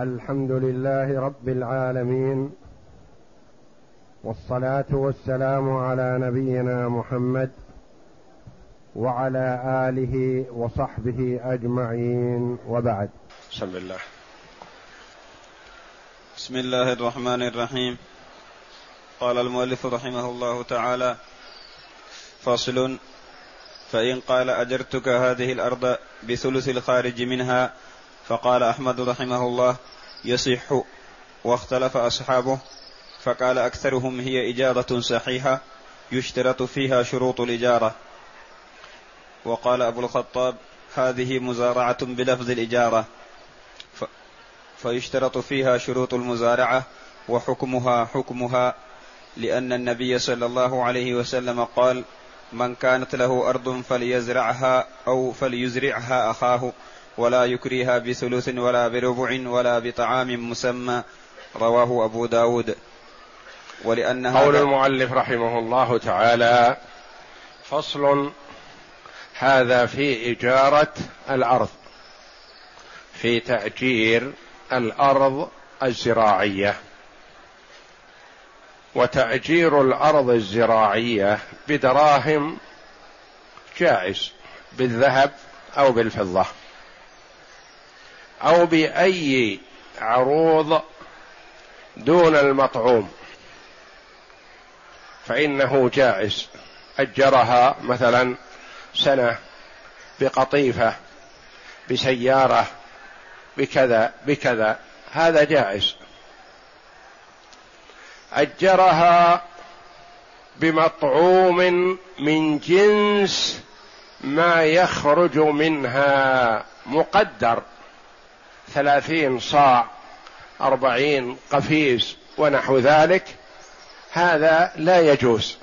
الحمد لله رب العالمين والصلاة والسلام على نبينا محمد وعلى آله وصحبه أجمعين وبعد. بسم الله. بسم الله الرحمن الرحيم. قال المؤلف رحمه الله تعالى فصل فإن قال أجرتك هذه الأرض بثلث الخارج منها فقال أحمد رحمه الله يصح واختلف أصحابه فقال أكثرهم هي إجارة صحيحة يشترط فيها شروط الإجارة. وقال أبو الخطاب هذه مزارعة بلفظ الإجارة ف... فيشترط فيها شروط المزارعة وحكمها حكمها لأن النبي صلى الله عليه وسلم قال من كانت له أرض فليزرعها أو فليزرعها أخاه. ولا يكريها بثلث ولا بربع ولا بطعام مسمى. رواه أبو داود. ولأن قول المؤلف رحمه الله تعالى فصل هذا في إجارة الأرض في تأجير الأرض الزراعية. وتأجير الأرض الزراعية بدراهم جائز بالذهب أو بالفضة. أو بأي عروض دون المطعوم. فإنه جائز. أجرها مثلا سنة بقطيفة بسيارة بكذا بكذا. هذا جائز. أجرها بمطعوم من جنس ما يخرج منها مقدر. ثلاثين صاع أربعين قفيز ونحو ذلك هذا لا يجوز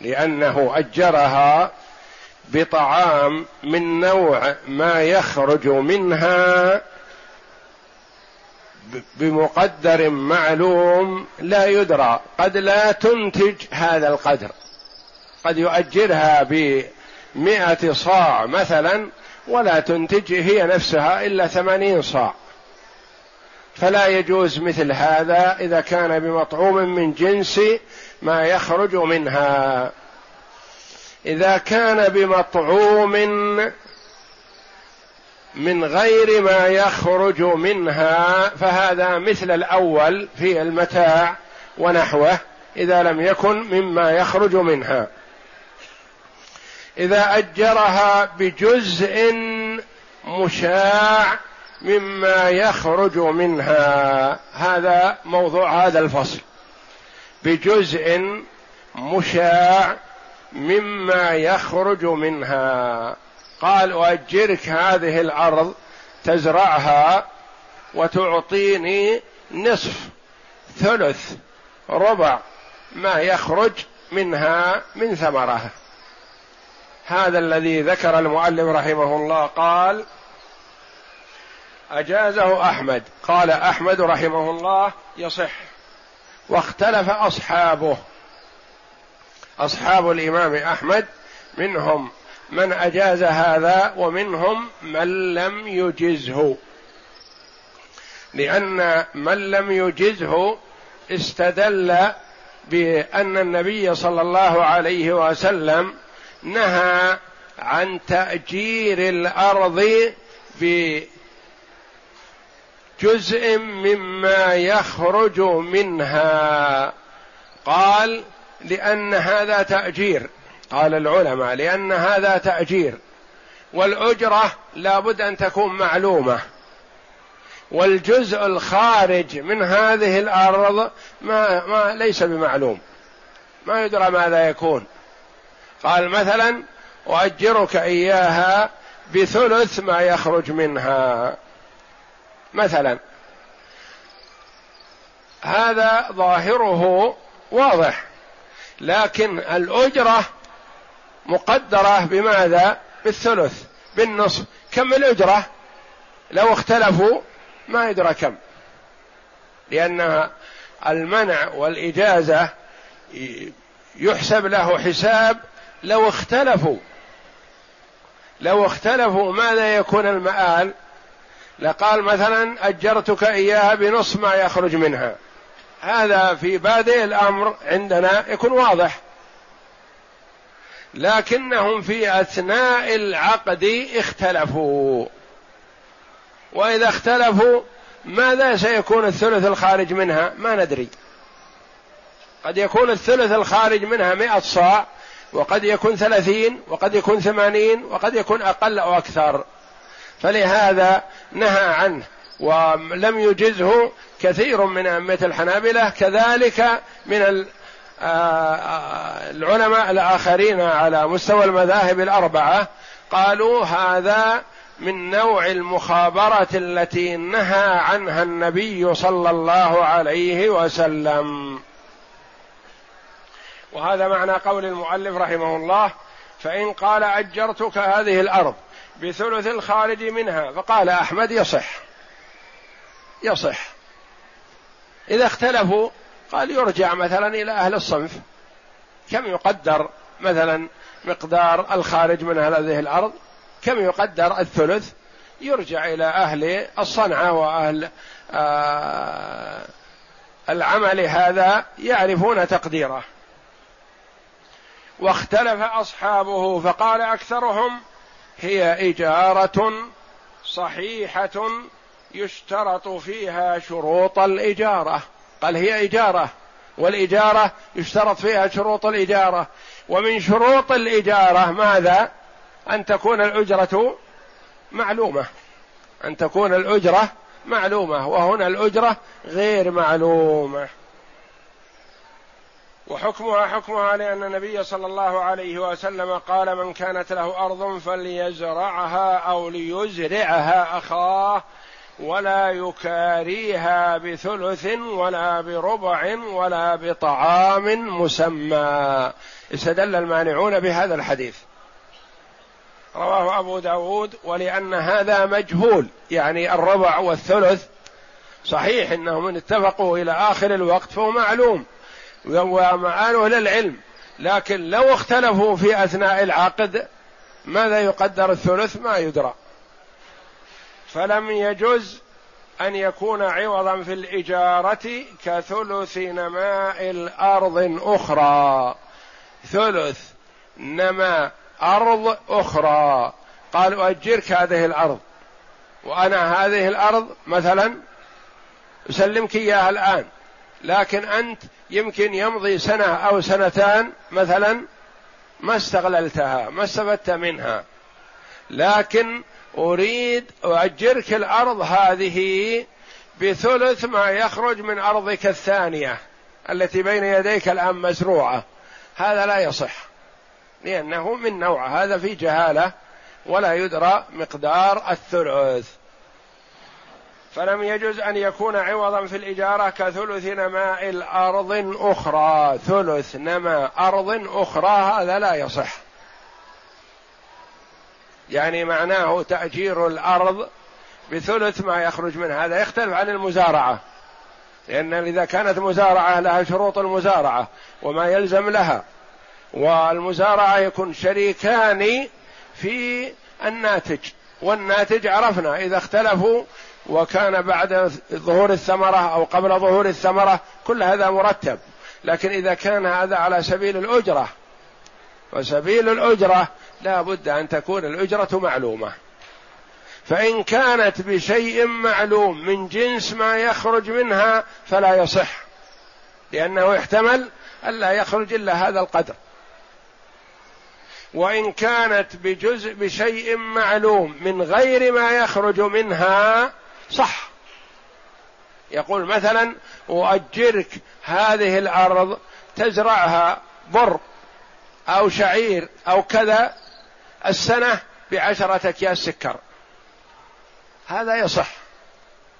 لأنه أجرها بطعام من نوع ما يخرج منها بمقدر معلوم لا يدرى قد لا تنتج هذا القدر. قد يؤجرها بمئة صاع مثلا ولا تنتج هي نفسها إلا ثمانين صاع. فلا يجوز مثل هذا إذا كان بمطعوم من جنس ما يخرج منها. إذا كان بمطعوم من غير ما يخرج منها فهذا مثل الأول في المتاع ونحوه إذا لم يكن مما يخرج منها. إذا أجرها بجزء مشاع مما يخرج منها. هذا موضوع هذا الفصل. بجزء مشاع مما يخرج منها. قال اؤجرك هذه الأرض تزرعها وتعطيني نصف ثلث ربع ما يخرج منها من ثمره هذا الذي ذكر المؤلف رحمه الله قال أجازه أحمد. قال أحمد رحمه الله يصح. واختلف أصحابه. أصحاب الإمام أحمد منهم من أجاز هذا ومنهم من لم يجزه. لأن من لم يجزه استدل بأن النبي صلى الله عليه وسلم نهى عن تأجير الأرض بجزء مما يخرج منها. قال لأن هذا تأجير. قال العلماء لأن هذا تأجير. والأجرة لابد أن تكون معلومة. والجزء الخارج من هذه الأرض ما, ما ليس بمعلوم. ما يدرى ماذا يكون. قال مثلا أؤجرك إياها بثلث ما يخرج منها مثلا هذا ظاهره واضح لكن الأجرة مقدرة بماذا؟ بالثلث بالنصف كم الأجرة؟ لو اختلفوا ما يدرى كم لأن المنع والإجازة يحسب له حساب لو اختلفوا لو اختلفوا ماذا يكون المآل؟ لقال مثلا أجرتك إياها بنصف ما يخرج منها. هذا في بادئ الأمر عندنا يكون واضح. لكنهم في أثناء العقد اختلفوا. وإذا اختلفوا ماذا سيكون الثلث الخارج منها؟ ما ندري. قد يكون الثلث الخارج منها مئة صاع. وقد يكون ثلاثين وقد يكون ثمانين وقد يكون أقل أو أكثر. فلهذا نهى عنه ولم يجزه كثير من أئمة الحنابلة كذلك من العلماء الآخرين على مستوى المذاهب الأربعة قالوا هذا من نوع المخابرة التي نهى عنها النبي صلى الله عليه وسلم. وهذا معنى قول المؤلف رحمه الله فإن قال أجرتك هذه الأرض بثلث الخارج منها فقال أحمد يصح. يصح. إذا اختلفوا قال يرجع مثلا إلى أهل الصنف. كم يقدر مثلا مقدار الخارج من هذه الأرض؟ كم يقدر الثلث؟ يرجع إلى أهل الصنعة وأهل آه العمل هذا يعرفون تقديره. واختلف أصحابه فقال أكثرهم هي إجارة صحيحة يشترط فيها شروط الإجارة. قال هي إجارة والإجارة يشترط فيها شروط الإجارة. ومن شروط الإجارة ماذا؟ أن تكون الأجرة معلومة. أن تكون الأجرة معلومة وهنا الأجرة غير معلومة. وحكمها حكمها لأن النبي صلى الله عليه وسلم قال من كانت له أرض فليزرعها أو ليزرعها أخاه ولا يكاريها بثلث ولا بربع ولا بطعام مسمى. استدل المانعون بهذا الحديث. رواه أبو داود ولأن هذا مجهول يعني الربع والثلث. صحيح أنهم اتفقوا إلى آخر الوقت فهو معلوم. ومعانه للعلم. لكن لو اختلفوا في أثناء العقد ماذا يقدر الثلث؟ ما يدرى. فلم يجز أن يكون عوضا في الإجارة كثلث نماء الأرض أخرى ثلث نماء أرض أخرى. قال أؤجرك هذه الأرض. وأنا هذه الأرض مثلا أسلمك إياها الآن. لكن أنت يمكن يمضي سنة أو سنتان مثلا ما استغللتها ما استفدت منها. لكن أريد أؤجرك الأرض هذه بثلث ما يخرج من أرضك الثانية التي بين يديك الآن مزروعة. هذا لا يصح لأنه من نوع هذا في جهالة ولا يدرى مقدار الثلث. فلم يجز أن يكون عوضا في الإجارة كثلث نماء الأرض أخرى ثلث نماء أرض أخرى هذا لا يصح. يعني معناه تأجير الأرض بثلث ما يخرج منها. هذا يختلف عن المزارعة. لأن إذا كانت مزارعة لها شروط المزارعة وما يلزم لها. والمزارعة يكون شريكان في الناتج. والناتج عرفنا إذا اختلفوا وكان بعد ظهور الثمرة أو قبل ظهور الثمرة كل هذا مرتب. لكن إذا كان هذا على سبيل الأجرة وسبيل الأجرة لا بد أن تكون الأجرة معلومة. فإن كانت بشيء معلوم من جنس ما يخرج منها فلا يصح لأنه يحتمل ألا يخرج إلا هذا القدر. وإن كانت بجزء بشيء معلوم من غير ما يخرج منها صح. يقول مثلا أؤجرك هذه الأرض تزرعها بر أو شعير أو كذا السنة بعشرة أكياس سكر. هذا يصح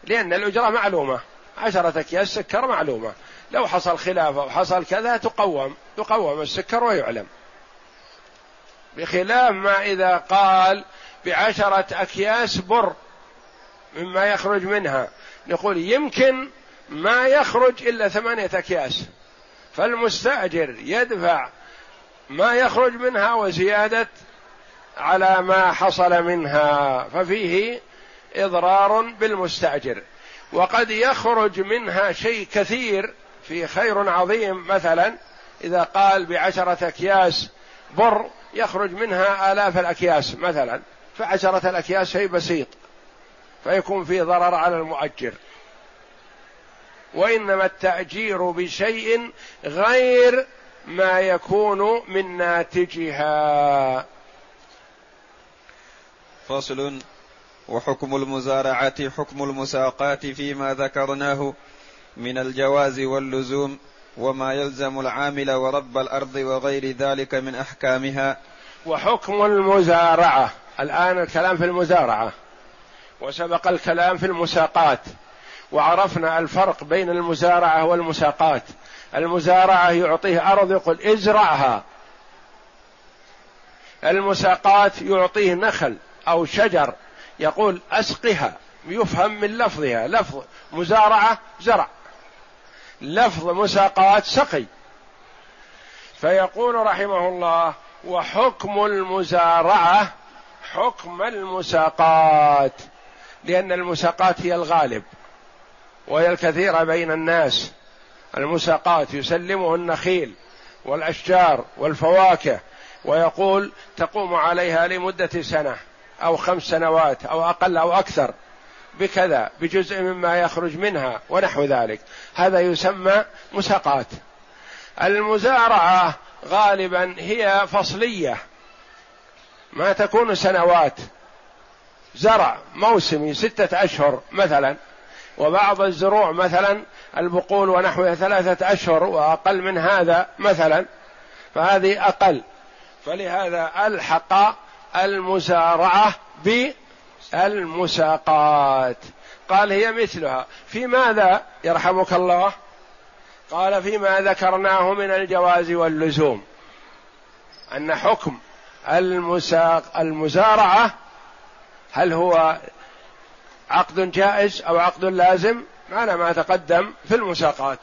لأن الأجرة معلومة. عشرة أكياس سكر معلومة. لو حصل خلاف أو حصل كذا تقوم يقوم السكر ويعلم. بخلاف ما إذا قال بعشرة أكياس بر مما يخرج منها. نقول يمكن ما يخرج إلا ثمانية أكياس. فالمستأجر يدفع ما يخرج منها وزيادة على ما حصل منها. ففيه إضرار بالمستأجر. وقد يخرج منها شيء كثير في خير عظيم. مثلا إذا قال بعشرة أكياس بر يخرج منها آلاف الأكياس مثلا. فعشرة الأكياس شيء بسيط. فيكون في ضرر على المؤجر. وإنما التأجير بشيء غير ما يكون من ناتجها. فصل وحكم المزارعة حكم المساقات فيما ذكرناه من الجواز واللزوم وما يلزم العامل ورب الأرض وغير ذلك من أحكامها. وحكم المزارعة. الآن الكلام في المزارعة. وسبق الكلام في المساقات وعرفنا الفرق بين المزارعة والمساقات. المزارعة يعطيه أرض يقول ازرعها. المساقات يعطيه نخل أو شجر يقول أسقها يفهم من لفظها. لفظ مزارعة زرع لفظ مساقات سقي. فيقول رحمه الله وحكم المزارعة حكم المساقات. لأن المساقات هي الغالب وهي الكثيرة بين الناس. المساقات يسلمه النخيل والأشجار والفواكه ويقول تقوم عليها لمدة سنة أو خمس سنوات أو أقل أو أكثر بكذا بجزء مما يخرج منها ونحو ذلك. هذا يسمى مساقات. المزارعة غالبا هي فصلية ما تكون سنوات. زرع موسمي ستة أشهر مثلا وبعض الزروع مثلا البقول ونحوها ثلاثة أشهر وأقل من هذا مثلا فهذه أقل. فلهذا ألحق المزارعة المساقات قال هي مثلها. في ماذا يرحمك الله؟ قال فيما ذكرناه من الجواز واللزوم. أن حكم المساق المزارعة هل هو عقد جائز أو عقد لازم؟ على ما تقدم في المساقات.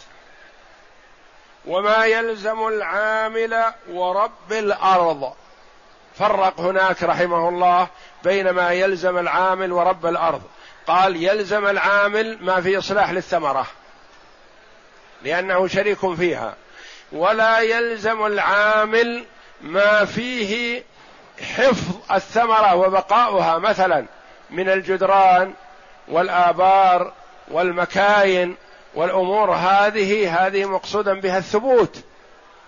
وما يلزم العامل ورب الأرض. فرق هناك رحمه الله بين ما يلزم العامل ورب الأرض. قال يلزم العامل ما في إصلاح للثمرة. لأنه شريك فيها. ولا يلزم العامل ما فيه حفظ الثمرة وبقاؤها مثلا من الجدران والآبار والمكاين والأمور هذه هذه مقصودا بها الثبوت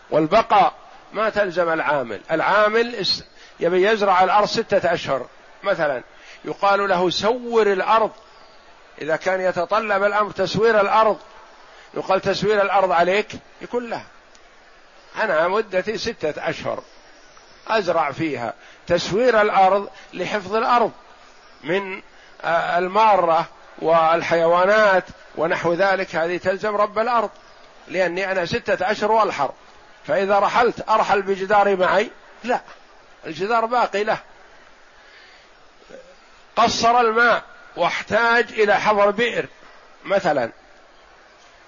والبقاء. ما تلزم العامل. العامل يبي يزرع الأرض ستة أشهر مثلا. يقال له سور الأرض. إذا كان يتطلب الأمر تسوير الأرض. يقال تسوير الأرض عليك؟ يقول لا. أنا مدتي ستة أشهر. أزرع فيها. تسوير الأرض لحفظ الأرض من آه، المارة والحيوانات ونحو ذلك. هذه تلزم رب الأرض لأني أنا ستة أشهر وألحر. فإذا رحلت أرحل بجداري معي؟ لا الجدار باقي له. قصر الماء واحتاج إلى حفر بئر مثلا.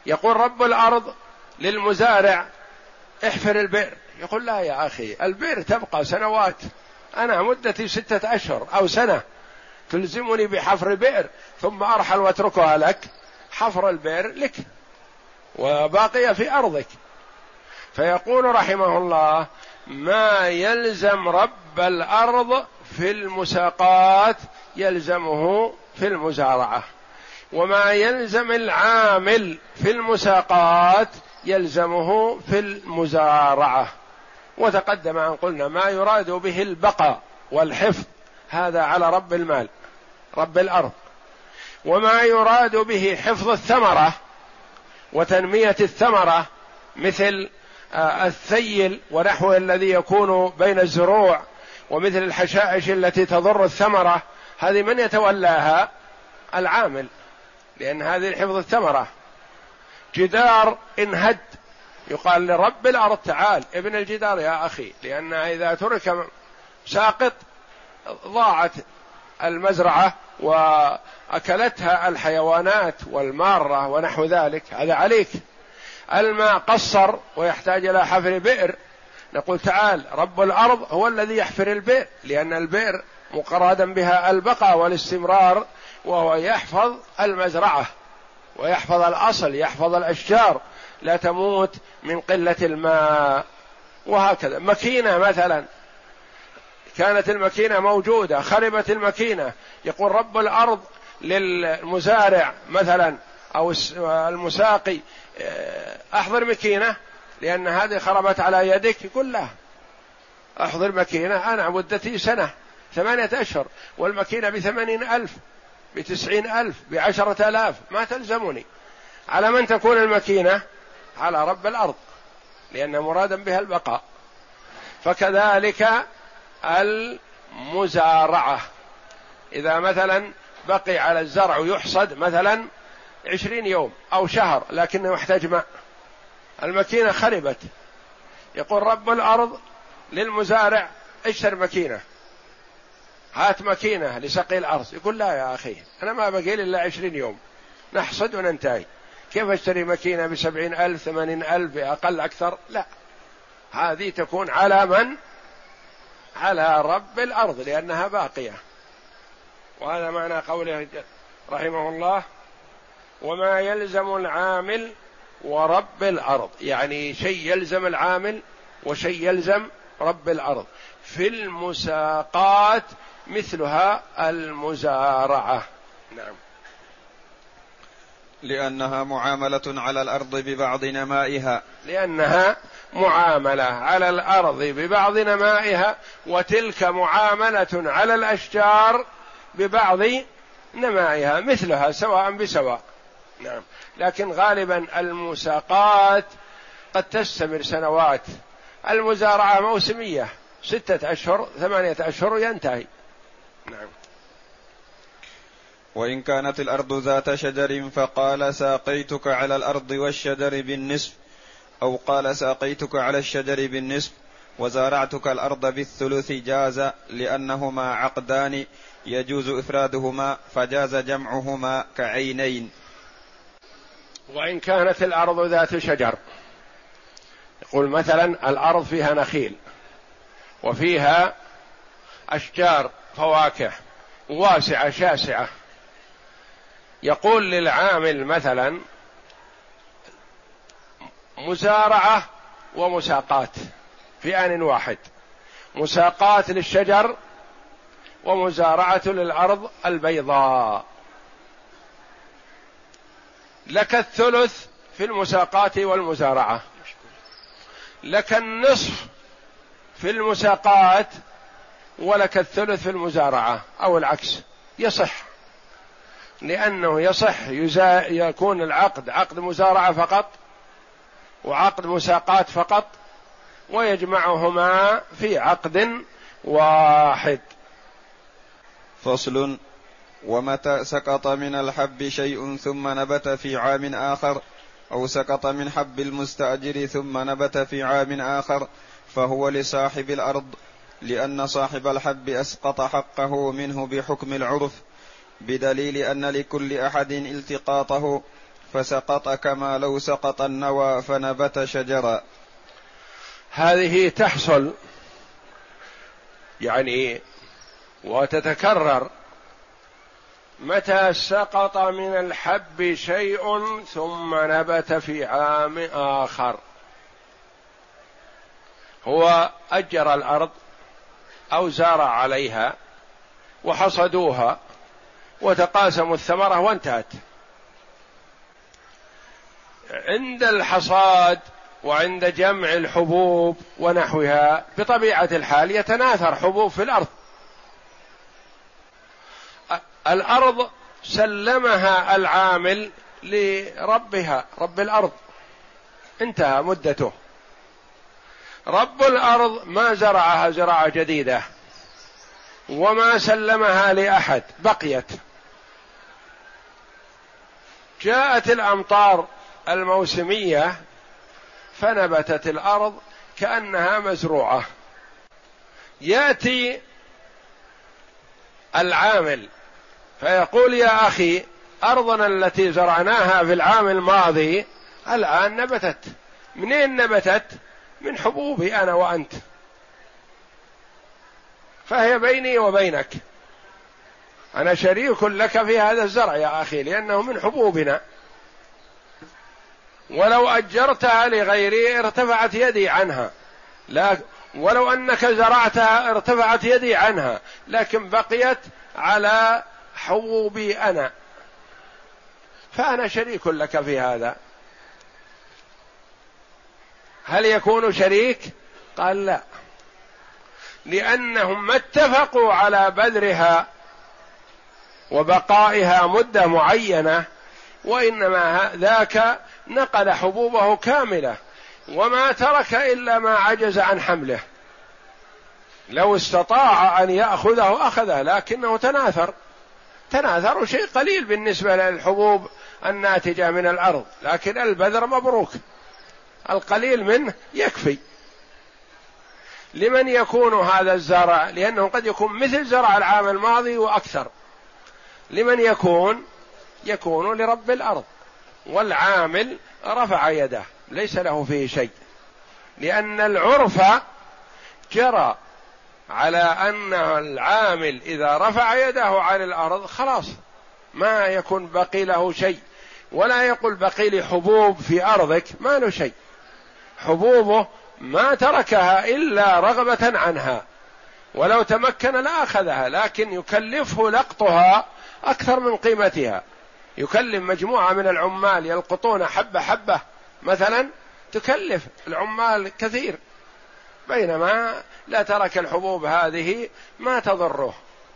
يقول رب الأرض للمزارع احفر البئر. يقول لا يا أخي البئر تبقى سنوات. أنا مدتي ستة أشهر أو سنة. تلزمني بحفر بئر ثم أرحل وأتركها لك. حفر البئر لك وباقيه في أرضك. فيقول رحمه الله ما يلزم رب الأرض في المساقات يلزمه في المزارعة. وما يلزم العامل في المساقات يلزمه في المزارعة. وتقدم ان قلنا ما يراد به البقاء والحفظ هذا على رب المال رب الأرض. وما يراد به حفظ الثمرة وتنمية الثمرة مثل آه، الثيل ونحوه الذي يكون بين الزروع ومثل الحشائش التي تضر الثمرة هذه من يتولاها؟ العامل لأن هذه حفظ الثمرة. جدار انهد يقال لرب الأرض تعال ابن الجدار يا أخي لأن إذا ترك ساقط ضاعت المزرعة وأكلتها الحيوانات والمارة ونحو ذلك هذا عليك. الماء قصر ويحتاج إلى حفر بئر. نقول تعال رب الأرض هو الذي يحفر البئر لأن البئر مقرادا بها البقاء والاستمرار وهو يحفظ المزرعة ويحفظ الأصل يحفظ الأشجار. لا تموت من قلة الماء. وهكذا. مكينة مثلا. كانت المكينة موجودة خربت المكينة. يقول رب الأرض للمزارع مثلا أو المساقي آه، أحضر مكينة لأن هذه خربت على يدك. يقول لا. أحضر مكينة. أنا مدتي سنة ثمانية أشهر. والمكينة بثمانين ألف بتسعين ألف بعشرة آلاف. ما تلزمني. على من تكون المكينة؟ على رب الأرض لأن مرادا بها البقاء. فكذلك المزارعة. إذا مثلا بقي على الزرع يحصد مثلا عشرين يوم أو شهر لكنه يحتاج ماء. الماكينة خربت. يقول رب الأرض للمزارع اشتر ماكينة. هات ماكينة لسقي الأرض. يقول لا يا أخي أنا ما بقي إلا عشرين يوم. نحصد وننتهي. كيف اشتري ماكينة بسبعين ألف ثمانين ألف بأقل أكثر؟ لا. هذه تكون على من؟ على رب الأرض لأنها باقية. وهذا معنى قوله رحمه الله وما يلزم العامل ورب الأرض. يعني شيء يلزم العامل وشيء يلزم رب الأرض. في المساقات مثلها المزارعة. نعم. لأنها معاملة على الأرض ببعض نمائها. لأنها معاملة على الأرض ببعض نمائها وتلك معاملة على الأشجار ببعض نمائها مثلها سواء بسواء. نعم. لكن غالبا المساقات قد تستمر سنوات. المزارعة موسمية ستة أشهر ثمانية أشهر ينتهي. نعم. وإن كانت الأرض ذات شجر فقال ساقيتك على الأرض والشجر بالنصف أو قال ساقيتك على الشجر بالنصف وزارعتك الأرض بالثلث جاز لأنهما عقدان يجوز إفرادهما فجاز جمعهما كعينين. وإن كانت الأرض ذات شجر يقول مثلا الأرض فيها نخيل وفيها أشجار فواكه واسعة شاسعة يقول للعامل مثلا مزارعة ومساقات في آن واحد. مساقات للشجر ومزارعة للأرض البيضاء. لك الثلث في المساقات والمزارعة. لك النصف في المساقات ولك الثلث في المزارعة. أو العكس يصح. لأنه يصح يكون العقد عقد مزارعة فقط وعقد مساقات فقط ويجمعهما في عقد واحد. فصل ومتى سقط من الحب شيء ثم نبت في عام آخر أو سقط من حب المستأجر ثم نبت في عام آخر فهو لصاحب الأرض لأن صاحب الحب أسقط حقه منه بحكم العرف بدليل أن لكل أحد التقاطه فسقط كما لو سقط النوى فنبت شجرا. هذه تحصل يعني وتتكرر متى سقط من الحب شيء ثم نبت في عام آخر. هو أجر الأرض أو زارع عليها وحصدوها وتقاسموا الثمرة وانتهت. عند الحصاد وعند جمع الحبوب ونحوها بطبيعة الحال يتناثر حبوب في الأرض. الأرض سلمها العامل لربها رب الأرض. انتهى مدته. رب الأرض ما زرعها زراعة جديدة وما سلمها لأحد بقيت. جاءت الأمطار الموسمية فنبتت الأرض كأنها مزروعة. يأتي العامل فيقول يا أخي أرضنا التي زرعناها في العام الماضي الآن نبتت. منين نبتت؟ من حبوبي أنا وأنت. فهي بيني وبينك. أنا شريك لك في هذا الزرع يا أخي لأنه من حبوبنا. ولو أجرتها لغيري ارتفعت يدي عنها. لا ولو أنك زرعتها ارتفعت يدي عنها لكن بقيت على حبوبي أنا. فأنا شريك لك في هذا. هل يكون شريك؟ قال لا. لأنهم ما اتفقوا على بذرها. وبقائها مدة معينة وإنما ذاك نقل حبوبه كاملة وما ترك إلا ما عجز عن حمله. لو استطاع أن يأخذه اخذه لكنه تناثر. تناثر شيء قليل بالنسبة للحبوب الناتجة من الأرض لكن البذر مبروك. القليل منه يكفي. لمن يكون هذا الزرع؟ لأنه قد يكون مثل زرع العام الماضي وأكثر. لمن يكون يكون لرب الأرض والعامل رفع يده ليس له فيه شيء. لأن العرف جرى على أن العامل إذا رفع يده عن الأرض خلاص ما يكون بقي له شيء. ولا يقول بقي لي حبوب في أرضك ما له شيء. حبوبه ما تركها إلا رغبة عنها ولو تمكن لأخذها لكن يكلفه لقطها أكثر من قيمتها. يكلم مجموعة من العمال يلقطون حبة حبة. مثلا تكلف العمال كثير. بينما لا ترك الحبوب هذه ما تضره.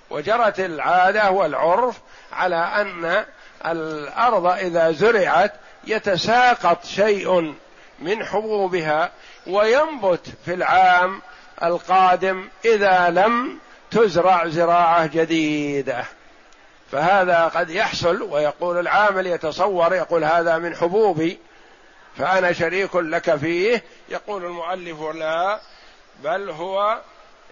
وجرت العادة والعرف على أن الأرض إذا زرعت يتساقط شيء من حبوبها وينبت في العام القادم إذا لم تزرع زراعة جديدة. فهذا قد يحصل ويقول العامل يتصور يقول هذا من حبوبي فأنا شريك لك فيه. يقول المؤلف لا بل هو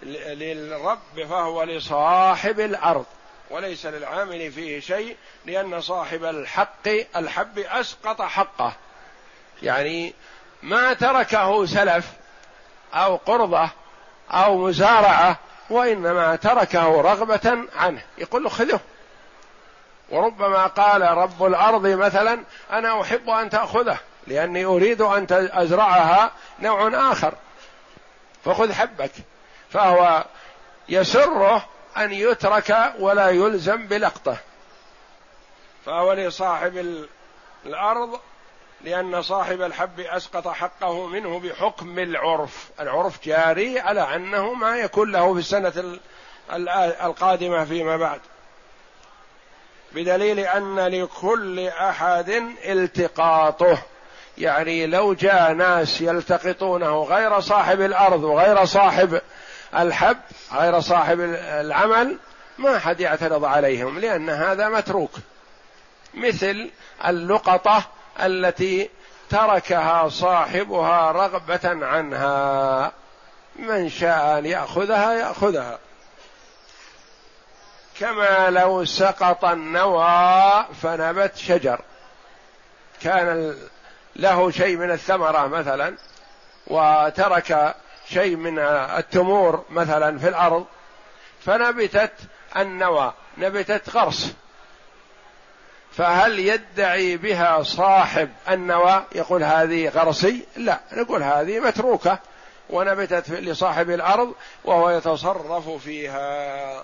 للرب فهو لصاحب الأرض وليس للعامل فيه شيء لأن صاحب الحق الحب أسقط حقه. يعني ما تركه سلف أو قرضة أو مزارعة وإنما تركه رغبة عنه. يقول له خذه. وربما قال رب الأرض مثلا أنا أحب أن تأخذه لأني أريد أن أزرعها نوع آخر. فخذ حبك. فهو يسره أن يترك ولا يلزم بلقطه. فهو لصاحب الأرض لأن صاحب الحب أسقط حقه منه بحكم العرف. العرف جاري على أنه ما يكون له في السنة القادمة فيما بعد. بدليل أن لكل أحد التقاطه. يعني لو جاء ناس يلتقطونه غير صاحب الأرض وغير صاحب الحب غير صاحب العمل ما حد يعترض عليهم لأن هذا متروك. مثل اللقطة التي تركها صاحبها رغبة عنها. من شاء أن يأخذها يأخذها. كما لو سقط النوى فنبت شجر. كان له شيء من الثمرة مثلا وترك شيء من التمور مثلا في الأرض فنبتت النوى نبتت غرس فهل يدعي بها صاحب النوى؟ يقول هذه غرسي؟ لا نقول هذه متروكة ونبتت لصاحب الأرض وهو يتصرف فيها.